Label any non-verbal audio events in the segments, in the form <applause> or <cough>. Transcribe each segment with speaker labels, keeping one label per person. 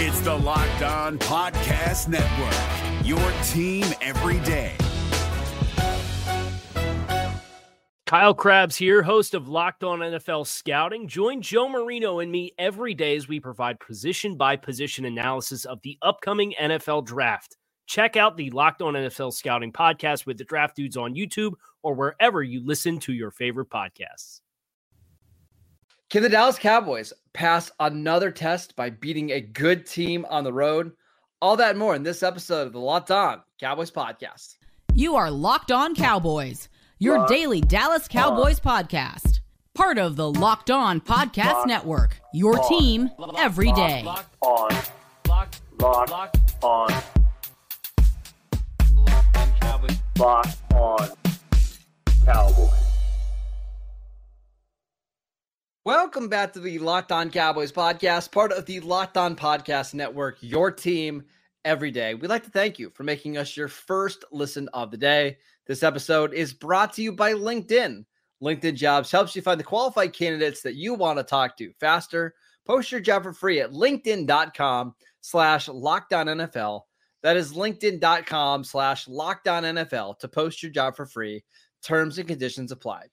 Speaker 1: It's the Locked On Podcast Network, your team every day.
Speaker 2: Kyle Crabbs here, host of Locked On NFL Scouting. Join Joe Marino and me every day as we provide position by position analysis of the upcoming NFL draft. Check out the Locked On NFL Scouting podcast with the Draft Dudes on YouTube or wherever you listen to your favorite podcasts.
Speaker 3: Can the Dallas Cowboys pass another test by beating a good team on the road? All that and more in this episode of the Locked On Cowboys podcast.
Speaker 4: You are Locked On Cowboys, your Locked daily Dallas Cowboys on. podcast. Part of the Locked On Podcast Locked Network, your on. team every day.
Speaker 5: Locked on. Locked, Locked, Locked on.
Speaker 3: Locked on Cowboys.
Speaker 5: Locked on Cowboys.
Speaker 3: Welcome back to the Locked On Cowboys podcast, part of the Locked On Podcast Network, your team every day. We'd like to thank you for making us your first listen of the day. This episode is brought to you by LinkedIn. LinkedIn Jobs helps you find the qualified candidates that you want to talk to faster. Post your job for free at linkedin.com slash lockdown That is linkedin.com slash lockdown to post your job for free. Terms and conditions apply.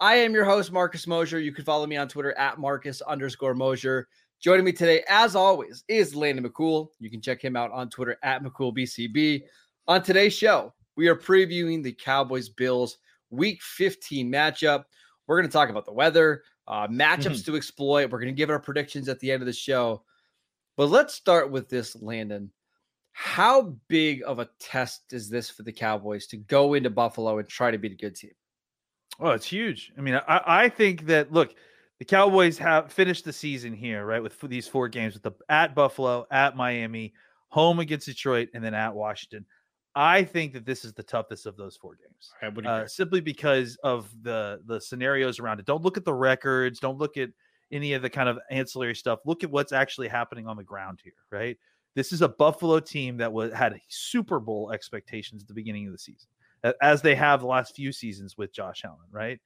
Speaker 3: I am your host, Marcus Mosher. You can follow me on Twitter at Marcus underscore Mosher. Joining me today, as always, is Landon McCool. You can check him out on Twitter at McCoolBCB. On today's show, we are previewing the Cowboys Bills Week 15 matchup. We're going to talk about the weather, uh, matchups mm-hmm. to exploit. We're going to give our predictions at the end of the show. But let's start with this, Landon. How big of a test is this for the Cowboys to go into Buffalo and try to beat a good team?
Speaker 6: Oh, it's huge. I mean, I, I think that look, the Cowboys have finished the season here, right, with these four games with the at Buffalo, at Miami, home against Detroit, and then at Washington. I think that this is the toughest of those four games, uh, simply because of the the scenarios around it. Don't look at the records. Don't look at any of the kind of ancillary stuff. Look at what's actually happening on the ground here, right? This is a Buffalo team that was had Super Bowl expectations at the beginning of the season as they have the last few seasons with Josh Allen, right?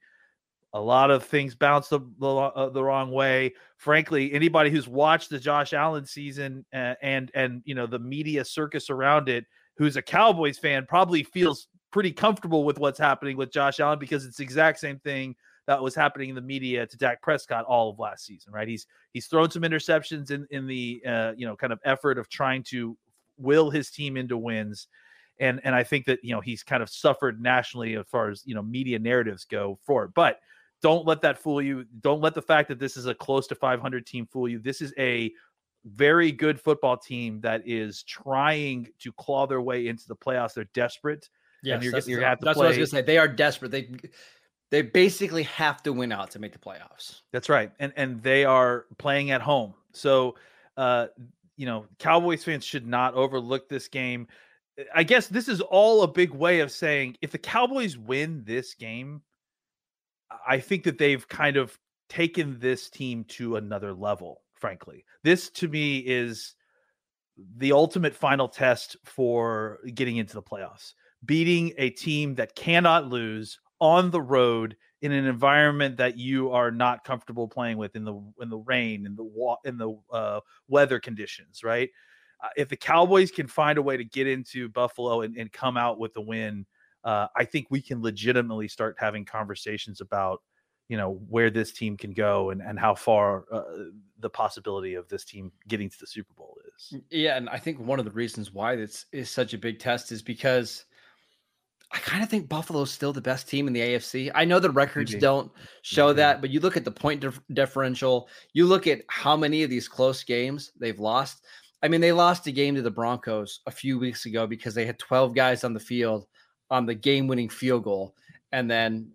Speaker 6: A lot of things bounce the, the, uh, the wrong way. Frankly, anybody who's watched the Josh Allen season uh, and and you know the media circus around it, who's a Cowboys fan, probably feels pretty comfortable with what's happening with Josh Allen because it's the exact same thing that was happening in the media to Dak Prescott all of last season, right? He's he's thrown some interceptions in in the uh, you know kind of effort of trying to will his team into wins and and I think that you know he's kind of suffered nationally as far as you know media narratives go for it. But don't let that fool you. Don't let the fact that this is a close to 500 team fool you. This is a very good football team that is trying to claw their way into the playoffs. They're desperate.
Speaker 3: Yeah, that's, you're that's play. That's what I was going to say. They are desperate. They they basically have to win out to make the playoffs.
Speaker 6: That's right, and and they are playing at home. So, uh, you know, Cowboys fans should not overlook this game. I guess this is all a big way of saying if the Cowboys win this game, I think that they've kind of taken this team to another level, frankly. This to me is the ultimate final test for getting into the playoffs. Beating a team that cannot lose on the road in an environment that you are not comfortable playing with in the in the rain in the in the uh, weather conditions, right? Uh, if the Cowboys can find a way to get into Buffalo and, and come out with the win, uh, I think we can legitimately start having conversations about you know where this team can go and, and how far uh, the possibility of this team getting to the Super Bowl is.
Speaker 3: Mm, yeah, and I think one of the reasons why this is such a big test is because I kind of think Buffalo's still the best team in the AFC. I know the records Maybe. don't show Maybe. that, but you look at the point dif- differential, you look at how many of these close games they've lost. I mean, they lost a game to the Broncos a few weeks ago because they had 12 guys on the field on the game winning field goal. And then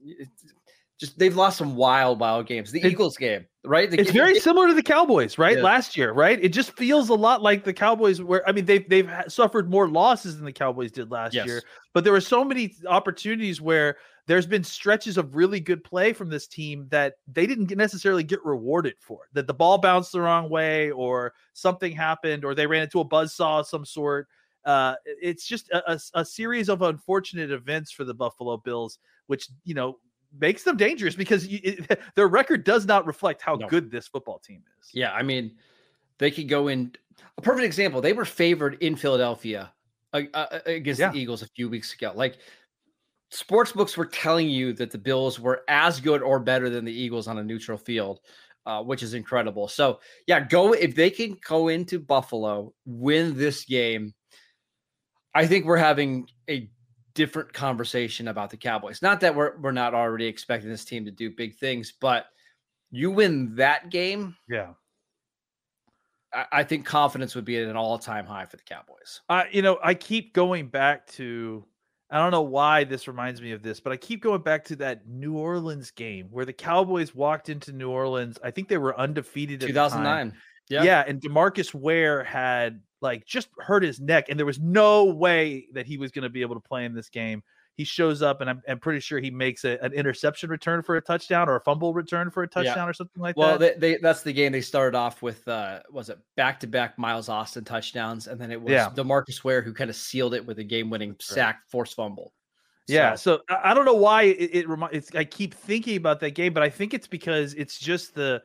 Speaker 3: just they've lost some wild, wild games. The Eagles game, right? The
Speaker 6: it's
Speaker 3: game,
Speaker 6: very similar to the Cowboys, right? Yeah. Last year, right? It just feels a lot like the Cowboys where I mean they've they've suffered more losses than the Cowboys did last yes. year. But there were so many opportunities where there's been stretches of really good play from this team that they didn't necessarily get rewarded for. That the ball bounced the wrong way, or something happened, or they ran into a buzz saw of some sort. Uh, it's just a, a, a series of unfortunate events for the Buffalo Bills, which you know makes them dangerous because you, it, <laughs> their record does not reflect how no. good this football team is.
Speaker 3: Yeah, I mean, they could go in a perfect example. They were favored in Philadelphia uh, uh, against
Speaker 6: Yeah.
Speaker 3: the Eagles a few weeks ago. Like sports books were telling you that the Bills were as good or better than the Eagles on a neutral field, uh, which is incredible. So yeah, go if they can go into Buffalo, win this game. I think we're having a different conversation about the Cowboys. Not that we're we're not already expecting this team to do big things, but you win that game,
Speaker 6: Yeah.
Speaker 3: I, I think confidence would be at an all-time high for the Cowboys.
Speaker 6: Uh, you know, I keep going back to I don't know why this reminds me of this, but I keep going back to that New Orleans game where the Cowboys walked into New Orleans. I think they were undefeated at the time.
Speaker 3: 2009.
Speaker 6: Yeah.
Speaker 3: Yeah.
Speaker 6: and Demarcus Ware had like just hurt his neck, and there was no way that he was going to be able to play in this game. He shows up, and I'm, I'm pretty sure he makes a, an interception return for a touchdown or a fumble return for a
Speaker 3: Yeah.
Speaker 6: touchdown or something like
Speaker 3: Well,
Speaker 6: that.
Speaker 3: they, they that's the game they started off with. Uh, was it back to back Miles Austin touchdowns, and then it was
Speaker 6: Yeah.
Speaker 3: Demarcus Ware who kind of sealed it with a game winning sack force fumble.
Speaker 6: Yeah,
Speaker 3: So,
Speaker 6: so I I don't know why it, it remi- it's I keep thinking about that game, but I think it's because it's just the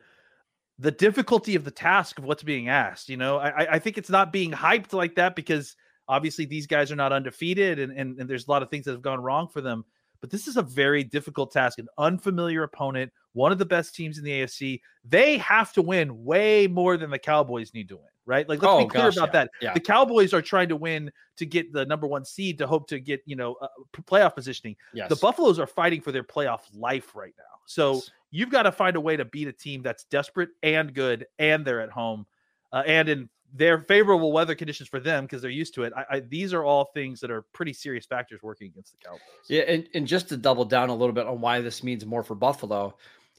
Speaker 6: the difficulty of the task of what's being asked. You know, I- I think it's not being hyped like that because obviously these guys are not undefeated and, and and there's a lot of things that have gone wrong for them. But this is a very difficult task, an unfamiliar opponent, one of the best teams in the AFC. They have to win way more than the Cowboys need to win, right? Like let's
Speaker 3: Oh,
Speaker 6: be clear
Speaker 3: gosh,
Speaker 6: about
Speaker 3: yeah,
Speaker 6: that.
Speaker 3: yeah.
Speaker 6: The Cowboys are trying to win to get the number one seed to hope to get you know uh, playoff positioning.
Speaker 3: yes.
Speaker 6: The Buffaloes are fighting for their playoff life right now. So
Speaker 3: Yes.
Speaker 6: you've got to find a way to beat a team that's desperate and good, and they're at home, uh, and in their favorable weather conditions for them because they're used to it. I, I, these are all things that are pretty serious factors working against the Cowboys.
Speaker 3: Yeah, and, and just to double down a little bit on why this means more for Buffalo,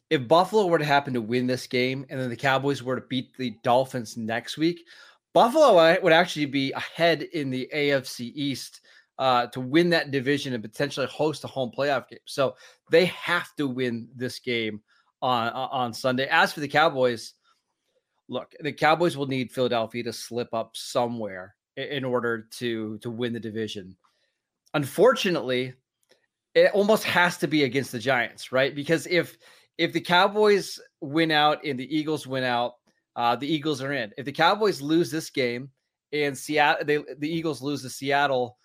Speaker 3: if Buffalo were to happen to win this game and then the Cowboys were to beat the Dolphins next week, Buffalo would actually be ahead in the AFC East uh, to win that division and potentially host a home playoff game. So they have to win this game on on Sunday. As for the Cowboys, look, the Cowboys will need Philadelphia to slip up somewhere in order to to win the division. Unfortunately, it almost has to be against the Giants, right? Because if if the Cowboys win out and the Eagles win out, uh, the Eagles are in. If the Cowboys lose this game and Seattle, they, the Eagles lose to Seattle,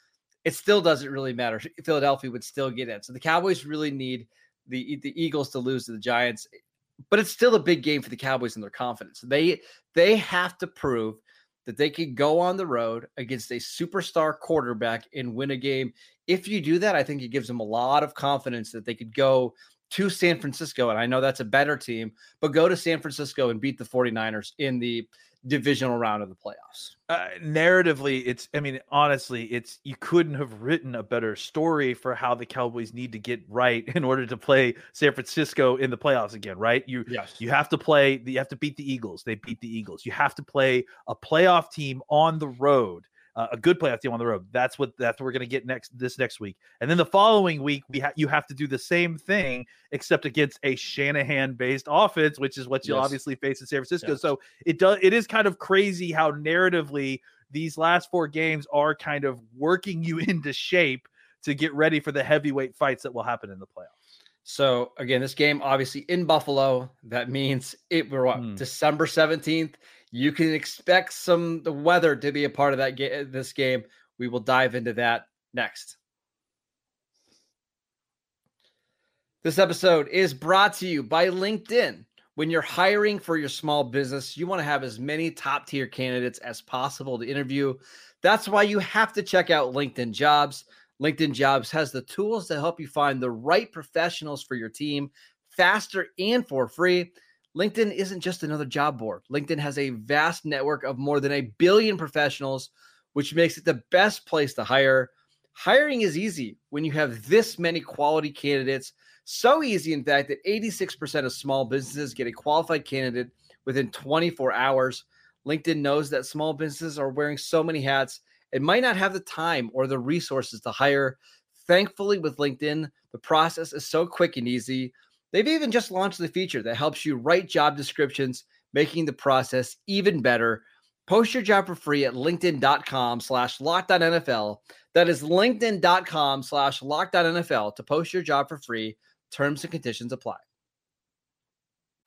Speaker 3: it still doesn't really matter. Philadelphia would still get in. So the Cowboys really need the the Eagles to lose to the Giants, but it's still a big game for the Cowboys and their confidence. They they have to prove that they can go on the road against a superstar quarterback and win a game. If you do that, I think it gives them a lot of confidence that they could go to San Francisco. And I know that's a better team, but go to San Francisco and beat the 49ers in the divisional round of the playoffs.
Speaker 6: Uh, narratively, it's, I mean, honestly, it's, you couldn't have written a better story for how the Cowboys need to get right <laughs> in order to play San Francisco in the playoffs again, right? You,
Speaker 3: Yes.
Speaker 6: You have to play, you have to beat the Eagles. They beat the Eagles. You have to play a playoff team on the road, uh, a good playoff team on the road. That's what that's what we're going to get next this next week. And then the following week, we ha- you have to do the same thing except against a Shanahan based offense, which is what you'll
Speaker 3: Yes.
Speaker 6: obviously face in San Francisco.
Speaker 3: Yes.
Speaker 6: So it does it is kind of crazy how narratively these last four games are kind of working you <laughs> into shape to get ready for the heavyweight fights that will happen in the playoffs.
Speaker 3: So again, this game obviously in Buffalo. That means it we're what,
Speaker 6: Hmm.
Speaker 3: December 17th. You can expect some the weather to be a part of that game uh, this game. We will dive into that next. This episode is brought to you by LinkedIn. When you're hiring for your small business, you want to have as many top tier candidates as possible to interview. That's why you have to check out LinkedIn Jobs. LinkedIn Jobs has the tools to help you find the right professionals for your team faster and for free. LinkedIn isn't just another job board. LinkedIn has a vast network of more than a billion professionals, which makes it the best place to hire. Hiring is easy when you have this many quality candidates. So easy, in fact, that 86% of small businesses get a qualified candidate within 24 hours. LinkedIn knows that small businesses are wearing so many hats and might not have the time or the resources to hire. Thankfully, with LinkedIn, the process is so quick and easy. They've even just launched the feature that helps you write job descriptions, making the process even better. Post your job for free at linkedin.com slash lockdown That is linkedin.com slash lockdown to post your job for free. Terms and conditions apply.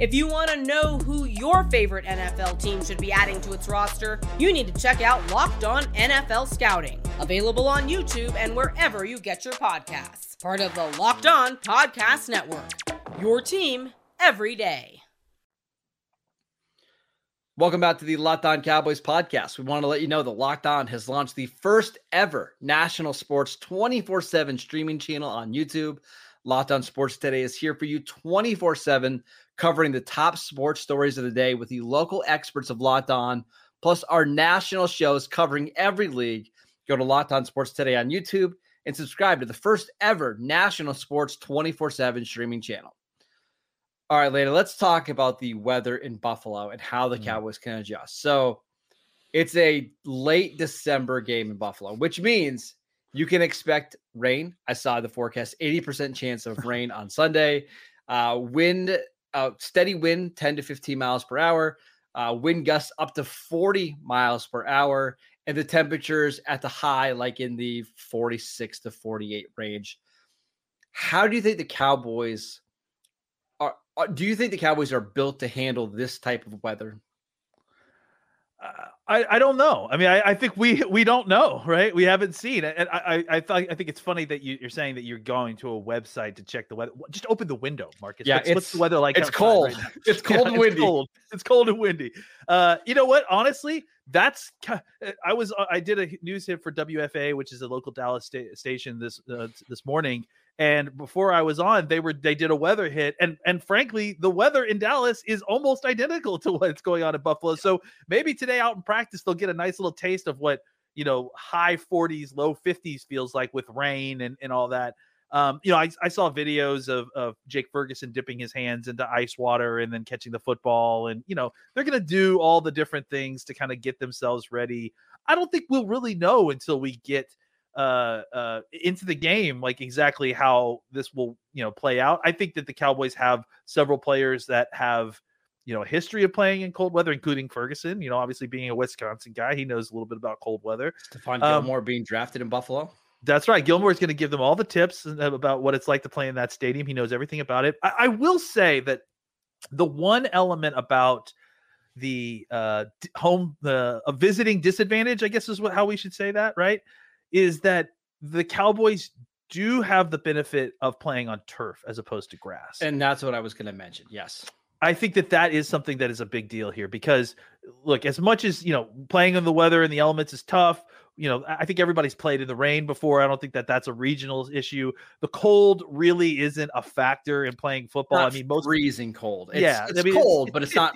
Speaker 7: If you want to know who your favorite NFL team should be adding to its roster, you need to check out Locked On NFL Scouting, available on YouTube and wherever you get your podcasts. Part of the Locked On Podcast Network. Your team every day.
Speaker 3: Welcome back to the Locked On Cowboys podcast. We want to let you know that Locked On has launched the first ever national sports 24 7 streaming channel on YouTube. Locked On Sports Today is here for you 24 7 covering the top sports stories of the day with the local experts of Locked On, plus our national shows covering every league. Go to Locked On Sports Today on YouTube and subscribe to the first ever national sports 24 7 streaming channel. All right, later, let's talk about the weather in Buffalo and how the mm. Cowboys can adjust. So it's a late December game in Buffalo, which means you can expect rain. I saw the forecast 80% chance of rain on Sunday. Uh, wind uh, steady wind 10 to 15 miles per hour, uh, wind gusts up to 40 miles per hour, and the temperatures at the high, like in the 46 to 48 range. How do you think the Cowboys are? do you think the Cowboys are built to handle this type of weather?
Speaker 6: I, I don't know. I mean, I, I think we <laughs> we don't know, right? We haven't seen and I I, I, thought, I think it's funny that you, are saying that you're going to a website to check the weather. Just open the window, Marcus.
Speaker 3: Yeah,
Speaker 6: what's, what's the weather like?
Speaker 3: It's cold. Right it's <laughs> cold yeah, and windy.
Speaker 6: It's cold. it's cold and windy. Uh, you know what? Honestly, that's I was I did a news hit for WFAA, which is a local Dallas sta- station this uh, this morning, and before I was on, they were they did a weather hit, and and frankly, the weather in Dallas is almost identical to <laughs> what's going on in Buffalo. So maybe today out in practice, they'll get a nice little taste of what you know high 40s, low 50s feels like with rain and and all that. Um, you know, I, I saw videos of, of Jake Ferguson dipping his hands into ice water and then catching the football. And, you know, they're going to do all the different things to kind of get themselves ready. I don't think we'll really know until we get uh uh into the game like exactly how this will you know play out. I think that the cowboys have several players that have you know a history of playing in cold weather including ferguson you know obviously being a wisconsin guy he knows a little bit about cold weather.
Speaker 3: Stephon um, Gilmore being drafted in buffalo.
Speaker 6: That's right gilmore is going to give them all the tips about what it's like to play in that stadium he knows everything about it. I, I will say that the one element about the uh home the a visiting disadvantage i guess is what how we should say that right is that the Cowboys do have the benefit of playing on turf as opposed to grass.
Speaker 3: And that's what I was going to mention. Yes.
Speaker 6: I think that that is something that is a big deal here because look, as much as, you know, playing in the weather and the elements is tough, you know, I think everybody's played in the rain before. I don't think that that's a regional issue. The cold really isn't a factor in playing football.
Speaker 3: Not
Speaker 6: I mean, most
Speaker 3: freezing cold. It's, yeah, it's I mean, cold, it's, but it's, it's not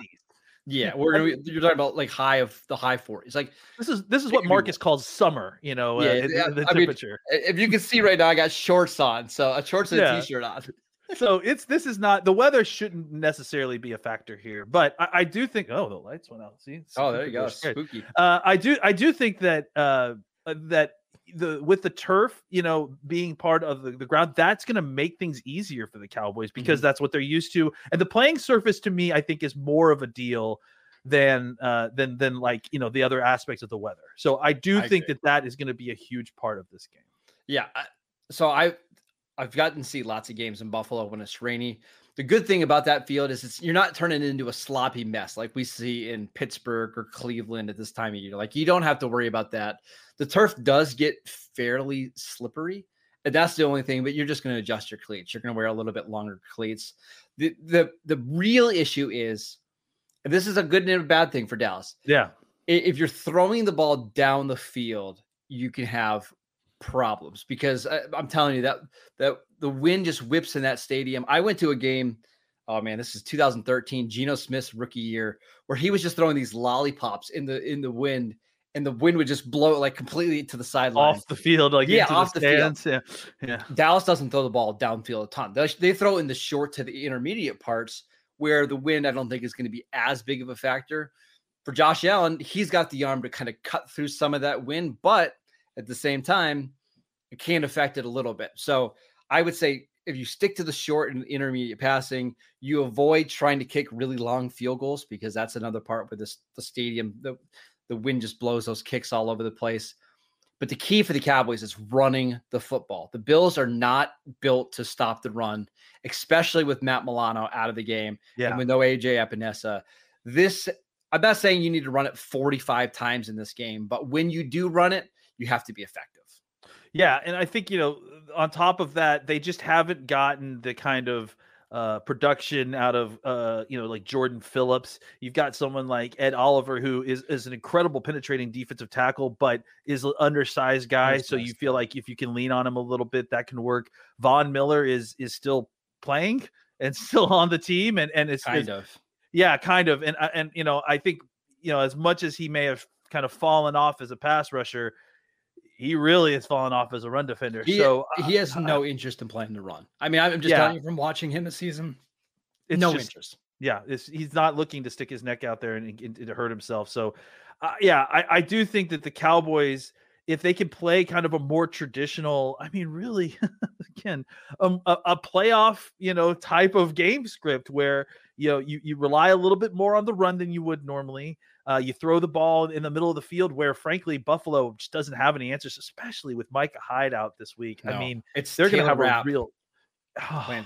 Speaker 3: yeah, <laughs> we're gonna be, you're talking about like high of the high 40s. Like
Speaker 6: this is this is what Marcus calls summer, you know, yeah, uh, yeah the I temperature.
Speaker 3: Mean, if you can see right now, I got shorts on, so a shorts and yeah. a t-shirt on. <laughs>
Speaker 6: so it's this is not the weather shouldn't necessarily be a factor here, but I, I do think oh the lights went out. See,
Speaker 3: oh there you go, spooky.
Speaker 6: Uh, I do I do think that uh, that the with the turf, you know, being part of the, the ground, that's going to make things easier for the Cowboys because mm-hmm. that's what they're used to. And the playing surface to me, I think, is more of a deal than uh than than like you know the other aspects of the weather. So I do I think agree. that that is going to be a huge part of this game.
Speaker 3: Yeah. So I I've gotten to see lots of games in Buffalo when it's rainy. The good thing about that field is it's you're not turning it into a sloppy mess like we see in Pittsburgh or Cleveland at this time of year. Like you don't have to worry about that. The turf does get fairly slippery, and that's the only thing. But you're just going to adjust your cleats. You're going to wear a little bit longer cleats. The the the real issue is, and this is a good and a bad thing for Dallas.
Speaker 6: Yeah,
Speaker 3: if you're throwing the ball down the field, you can have problems because I, I'm telling you that that the wind just whips in that stadium. I went to a game. Oh man, this is 2013, Geno Smith's rookie year, where he was just throwing these lollipops in the in the wind, and the wind would just blow it like completely to the sideline,
Speaker 6: off the field, like yeah, off the, the field. Yeah,
Speaker 3: yeah. Dallas doesn't throw the ball downfield a ton. They, they throw in the short to the intermediate parts where the wind I don't think is going to be as big of a factor. For Josh Allen, he's got the arm to kind of cut through some of that wind, but at the same time, it can affect it a little bit. So I would say if you stick to the short and intermediate passing, you avoid trying to kick really long field goals because that's another part where this the stadium the the wind just blows those kicks all over the place. But the key for the Cowboys is running the football. The Bills are not built to stop the run, especially with Matt Milano out of the game
Speaker 6: Yeah.
Speaker 3: and with no AJ Epenesa. This I'm not saying you need to run it 45 times in this game, but when you do run it, you have to be effective.
Speaker 6: Yeah, and I think you know, on top of that, they just haven't gotten the kind of uh, production out of uh, you know like Jordan Phillips. You've got someone like Ed Oliver who is is an incredible penetrating defensive tackle, but is an undersized guy. So you feel like if you can lean on him a little bit, that can work. Von Miller is is still playing and <laughs> still on the team, and and it's,
Speaker 3: Kind
Speaker 6: it's
Speaker 3: of.
Speaker 6: yeah, kind of. And uh, and you know, I think you know as much as he may have kind of fallen off as a pass rusher, he really has fallen off as a run defender.
Speaker 3: He,
Speaker 6: so uh,
Speaker 3: he has no interest in playing the run. I mean, I'm just
Speaker 6: Yeah.
Speaker 3: telling you from watching him this season,
Speaker 6: it's
Speaker 3: no
Speaker 6: just-
Speaker 3: interest.
Speaker 6: Yeah, it's, he's not looking to stick his neck out there and, and to hurt himself. So, uh, yeah, I, I do think that the Cowboys, if they can play kind of a more traditional, I mean, really, <laughs> again, um, a, a playoff, you know, type of game script where you know you you rely a little bit more on the run than you would normally. Uh, you throw the ball in the middle of the field where, frankly, Buffalo just doesn't have any answers, especially with Micah Hyde out this week. I mean,
Speaker 3: It's
Speaker 6: they're going to have a real.
Speaker 3: when-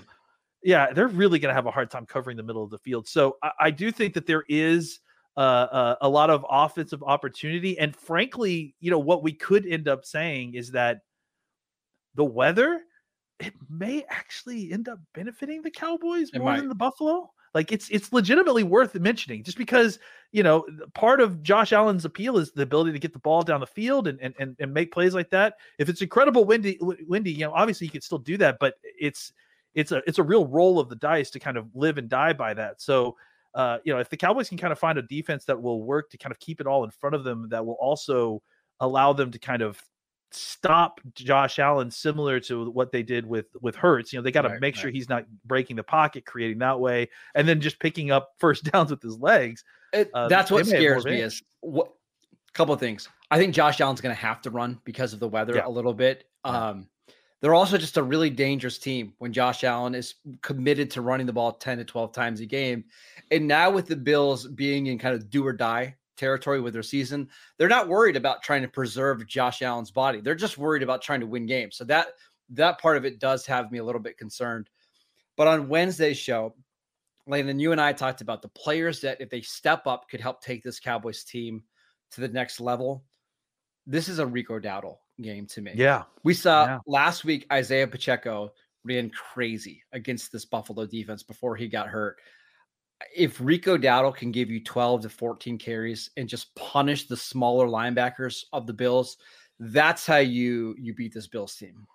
Speaker 6: yeah, they're really going to have a hard time covering the middle of the field. So I, I do think that there is uh, uh, a lot of offensive opportunity, and frankly, you know what we could end up saying is that the weather it may actually end up benefiting the Cowboys
Speaker 3: It
Speaker 6: more
Speaker 3: might.
Speaker 6: than the Buffalo. Like it's it's legitimately worth mentioning, just because you know part of Josh Allen's appeal is the ability to get the ball down the field and and and, and make plays like that. If it's incredible windy, windy, you know, obviously you can still do that, but it's it's a it's a real roll of the dice to kind of live and die by that. So, uh, you know, if the Cowboys can kind of find a defense that will work to kind of keep it all in front of them, that will also allow them to kind of stop Josh Allen, similar to what they did with with Hurts. You know, they got to
Speaker 3: Right,
Speaker 6: make sure he's not breaking the pocket, creating that way, and then just picking up first <laughs> downs with his legs.
Speaker 3: It,
Speaker 6: Uh,
Speaker 3: that's what
Speaker 6: they may have more
Speaker 3: scares me is what couple of things. I think Josh Allen's going to have to run because of the weather
Speaker 6: Yeah.
Speaker 3: a little bit. Um, they're also just a really dangerous team when Josh Allen is committed to running the ball 10 to 12 times a game. And now with the Bills being in kind of do or die territory with their season, they're not worried about trying to preserve Josh Allen's body. They're just worried about trying to win games. So that that part of it does have me a little bit concerned. But on Wednesday's show, Landon, you and I talked about the players that, if they step up, could help take this Cowboys team to the next level. This is a Rico Dowdle game to me.
Speaker 6: Yeah,
Speaker 3: We saw
Speaker 6: Yeah.
Speaker 3: last week Isaiah Pacheco ran crazy against this Buffalo defense before he got hurt. If Rico Dowdle can give you 12 to 14 carries and just punish the smaller linebackers of the Bills, that's how you you beat this Bills team.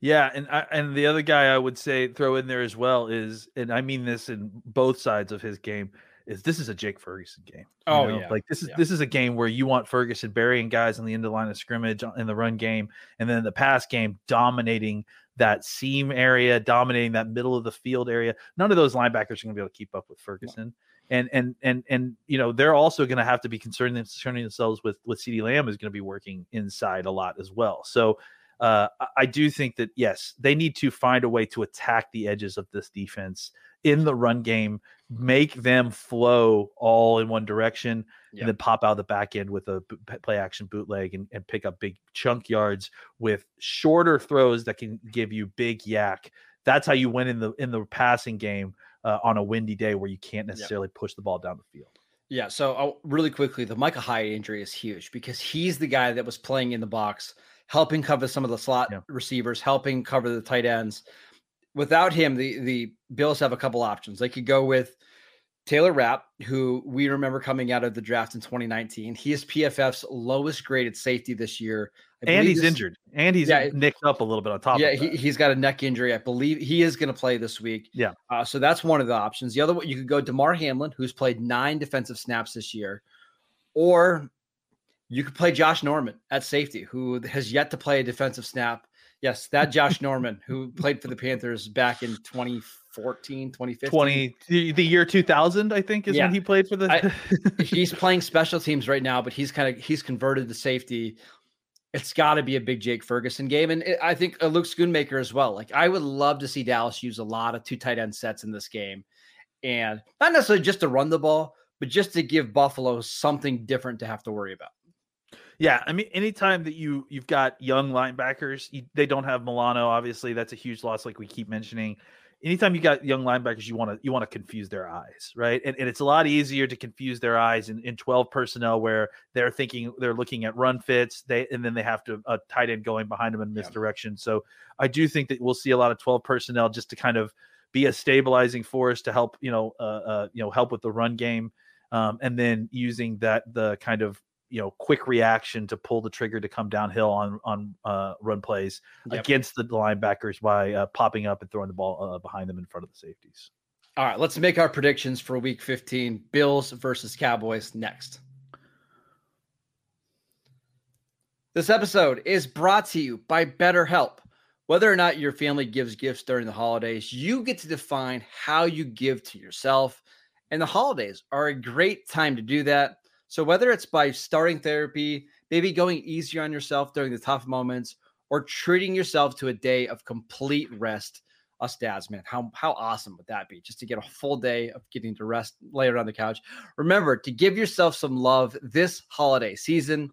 Speaker 6: Yeah, and I, and the other guy I would say throw in there as well is, and I mean this in both sides of his game, is this is a Jake Ferguson game.
Speaker 3: Oh,
Speaker 6: know?
Speaker 3: yeah,
Speaker 6: like this is
Speaker 3: yeah.
Speaker 6: this is a game where you want Ferguson burying guys on the end of the line of scrimmage uh, in the run game, and then the pass game dominating that seam area, dominating that middle of the field area. None of those linebackers are going to be able to keep up with Ferguson. And and and and you know they're also going to have to be concerned concerning themselves with with CeeDee Lamb is going to be working inside a lot as well. So uh, I do think that yes, they need to find a way to attack the edges of this defense in the run game, make them flow all in one direction,
Speaker 3: Yeah.
Speaker 6: and then pop out of the back end with a play action bootleg and, and pick up big chunk yards with shorter throws that can give you big YAC. That's how you win in the in the passing game uh, on a windy day where you can't necessarily push the ball down the field.
Speaker 3: Yeah. So uh, really quickly, the Micah Hyde injury is huge because he's the guy that was playing in the box, helping cover some of the slot
Speaker 6: Yeah.
Speaker 3: receivers, helping cover the tight ends. Without him, the the Bills have a couple options. They could go with Taylor Rapp, who we remember coming out of the draft in 2019. He is PFF's lowest graded safety this year.
Speaker 6: And he's
Speaker 3: this-
Speaker 6: injured. And he's
Speaker 3: Yeah,
Speaker 6: nicked up a little bit on top
Speaker 3: Yeah,
Speaker 6: of
Speaker 3: he, he's got a neck injury. I believe he is going to play this week.
Speaker 6: Yeah.
Speaker 3: Uh, so that's one of the options. The other one, you could go Damar Hamlin, who's played nine defensive snaps this year, or you could play Josh Norman at safety, who has yet to play a defensive snap. Yes, that Josh Norman, who played for the Panthers back in 2014, 2015.
Speaker 6: 20 the, the year 2000 i think is
Speaker 3: Yeah.
Speaker 6: when he played for the
Speaker 3: I- <laughs> he's playing special teams right now, but he's kind of he's converted to safety. it's got to be a big Jake Ferguson game. And it, I think a Luke Schoonmaker as well. Like, I would love to see Dallas use a lot of two tight end sets in this game. And not necessarily just to run the ball, but just to give Buffalo something different to have to worry about.
Speaker 6: Yeah, I mean, anytime that you you've got young linebackers, you, they don't have Milano. Obviously, that's a huge loss, like we keep mentioning anytime you got young linebackers, you want to you want to confuse their eyes, right? And, and it's a lot easier to confuse their eyes in, in 12 personnel where they're thinking they're looking at run fits, they and then they have to a tight end going behind them in misdirection. Yeah. So I do think that we'll see a lot of 12 personnel just to kind of be a stabilizing force to help, you know, uh, uh you know, help with the run game. Um, and then using that the kind of you know quick reaction to pull the trigger to come downhill on on uh, run plays yep. against the linebackers by uh, popping up and throwing the ball uh, behind them in front of the safeties.
Speaker 3: All right, let's make our predictions for Week 15: Bills versus Cowboys next. This episode is brought to you by BetterHelp. Whether or not your family gives gifts during the holidays, you get to define how you give to yourself. And the holidays are a great time to do that. So whether it's by starting therapy, maybe going easier on yourself during the tough moments, or treating yourself to a day of complete rest, us dads, man, how how awesome would that be? Just to get a full day of getting to rest, lay around the couch. Remember to give yourself some love this holiday season.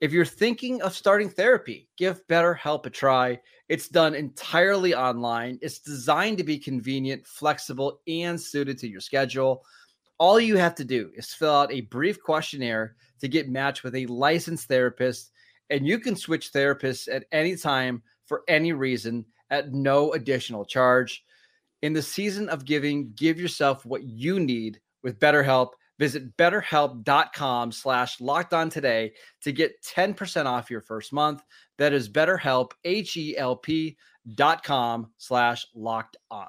Speaker 3: If you're thinking of starting therapy, give BetterHelp a try. It's done entirely online. It's designed to be convenient, flexible, and suited to your schedule. All you have to do is fill out a brief questionnaire to get matched with a licensed therapist, and you can switch therapists at any time for any reason at no additional charge. In the season of giving, give yourself what you need with BetterHelp. Visit betterhelp.com slash locked on today to get 10% off your first month. That is betterhelp, H-E-L-P dot com slash locked on.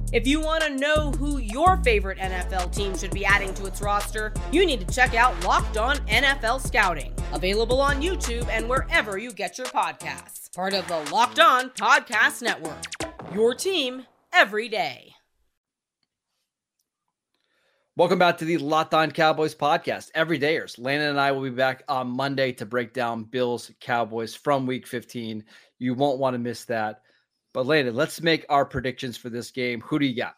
Speaker 7: If you want to know who your favorite NFL team should be adding to its roster, you need to check out Locked On NFL Scouting, available on YouTube and wherever you get your podcasts. Part of the Locked On Podcast Network. Your team every day.
Speaker 3: Welcome back to the Locked On Cowboys podcast. Everydayers, Landon and I will be back on Monday to break down Bills Cowboys from week 15. You won't want to miss that. But Landon, let's make our predictions for this game. Who do you got?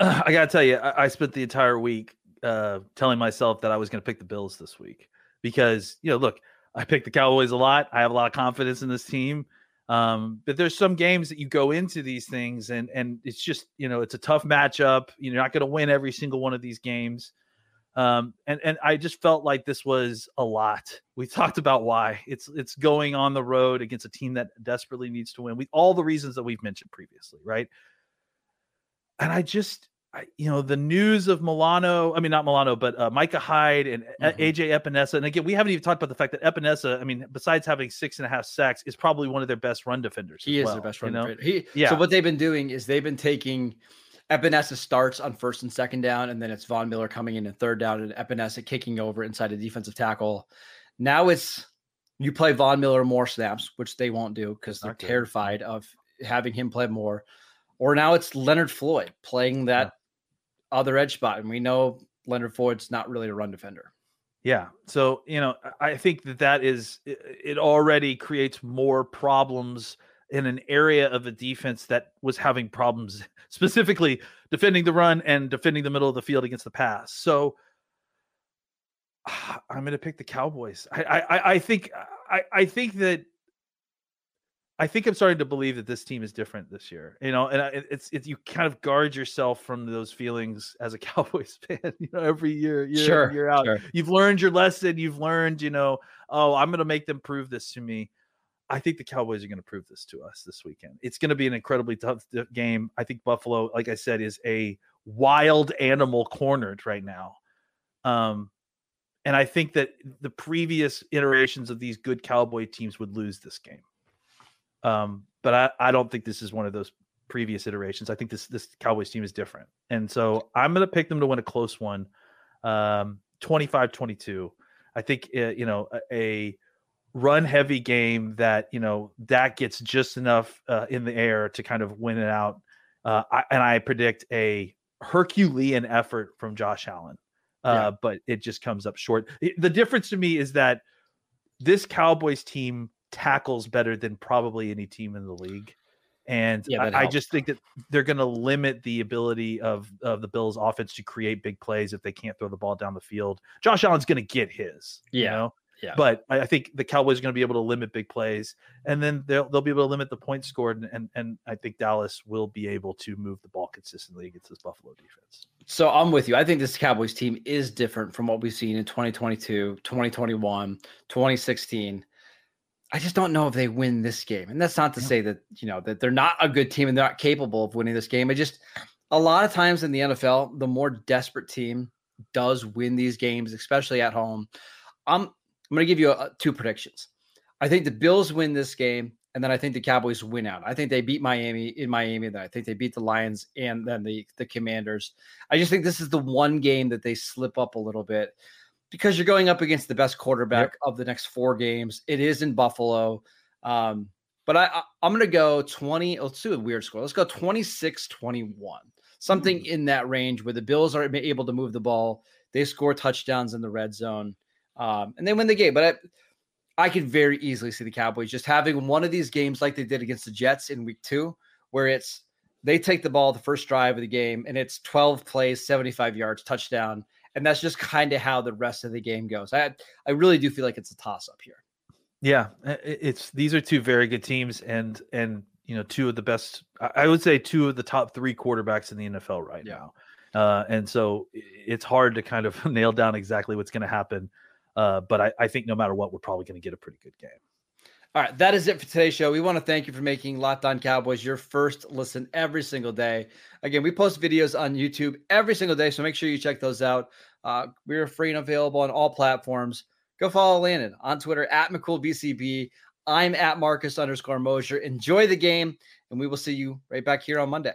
Speaker 6: Uh, <sighs> I got to tell you, I, I, spent the entire week uh, telling myself that I was going to pick the Bills this week because, you know, look, I picked the Cowboys a lot. I have a lot of confidence in this team. Um, but there's some games that you go into these things and and it's just, you know, it's a tough matchup. You're not going to win every single one of these games. Um, and and I just felt like this was a lot. We talked about why it's it's going on the road against a team that desperately needs to win. We all the reasons that we've mentioned previously, right? And I just, I, you know, the news of Milano. I mean, not Milano, but uh, Micah Hyde and mm-hmm. AJ Epenesa. And again, we haven't even talked about the fact that Epenesa. I mean, besides having six and a half sacks, is probably one of their best run defenders.
Speaker 3: He is
Speaker 6: well,
Speaker 3: their best run defender. He, yeah. So what they've been doing is they've been taking Epenesa starts on first and second down, and then it's Von Miller coming in and third down, and Epenesa kicking over inside a defensive tackle. Now it's you play Von Miller more snaps, which they won't do because they're okay. terrified of having him play more. Or now it's Leonard Floyd playing that yeah. other edge spot, and we know Leonard Floyd's not really a run defender.
Speaker 6: Yeah. So, you know, I think that that is, it already creates more problems in an area of a defense that was having problems <laughs> specifically defending the run and defending the middle of the field against the pass. So <sighs> I'm going to pick the Cowboys. I, I, I think I, I think that I think I'm starting to believe that this team is different this year. You know, and it's it's you kind of guard yourself from those feelings as a <laughs> Cowboys fan. You know, every year, year sure, year out, sure. you've learned your lesson. You've learned, you know, oh, I'm going to make them prove this to me. I think the Cowboys are going to prove this to us this weekend. It's going to be an incredibly tough game. I think Buffalo, like I said, is a wild animal cornered right now. Um, and I think that the previous iterations of these good Cowboy teams would lose this game. Um, but I, I don't think this is one of those previous iterations. I think this this Cowboys team is different. And so I'm going to pick them to win a close one. Um 25-22. I think uh, you know a, a run heavy game that you know that gets just enough uh, in the air to kind of win it out. Uh, I, and I predict a Herculean effort from Josh Allen, uh, yeah. but it just comes up short. The difference to me is that this Cowboys team tackles better than probably any team in the league. And yeah, I, I, just think that they're going to limit the ability of, of the Bills offense to create big plays if they can't throw the ball down the field. Josh Allen's going to get his, yeah. you know? Yeah. But I think the Cowboys are going to be able to limit big plays, and then they'll they'll be able to limit the points scored, and, and and I think Dallas will be able to move the ball consistently against this Buffalo defense.
Speaker 3: So I'm with you. I think this Cowboys team is different from what we've seen in 2022, 2021, 2016. I just don't know if they win this game. And that's not to yeah. say that, you know, that they're not a good team and they're not capable of winning this game. I just a lot of times in the NFL, the more desperate team does win these games, especially at home. I'm I'm going to give you a, two predictions. I think the Bills win this game, and then I think the Cowboys win out. I think they beat Miami in Miami. Then I think they beat the Lions and then the the Commanders. I just think this is the one game that they slip up a little bit because you're going up against the best quarterback yep. of the next four games. It is in Buffalo. Um, but I, I am going to go 20. Let's do a weird score. Let's go 26 21. Something mm. in that range where the Bills are able to move the ball. They score touchdowns in the red zone um, and they win the game. But I, I could very easily see the Cowboys just having one of these games like they did against the Jets in week two, where it's they take the ball the first drive of the game and it's 12 plays, 75 yards, touchdown. And that's just kind of how the rest of the game goes. I I really do feel like it's a toss up here.
Speaker 6: Yeah, it's these are two very good teams and and you know two of the best I would say two of the top 3 quarterbacks in the NFL right yeah. now. Uh, and so it's hard to kind of <laughs> nail down exactly what's going to happen uh, but I, I think no matter what, we're probably going to get a pretty good game.
Speaker 3: All right, that is it for today's show. We want to thank you for making Locked On Cowboys your first listen every single day. Again, we post videos on YouTube every single day, so make sure you check those out. Uh, we're free and available on all platforms. Go follow Landon on Twitter at McCoolBCB. I'm at Marcus underscore Mosher. Enjoy the game, and we will see you right back here on Monday.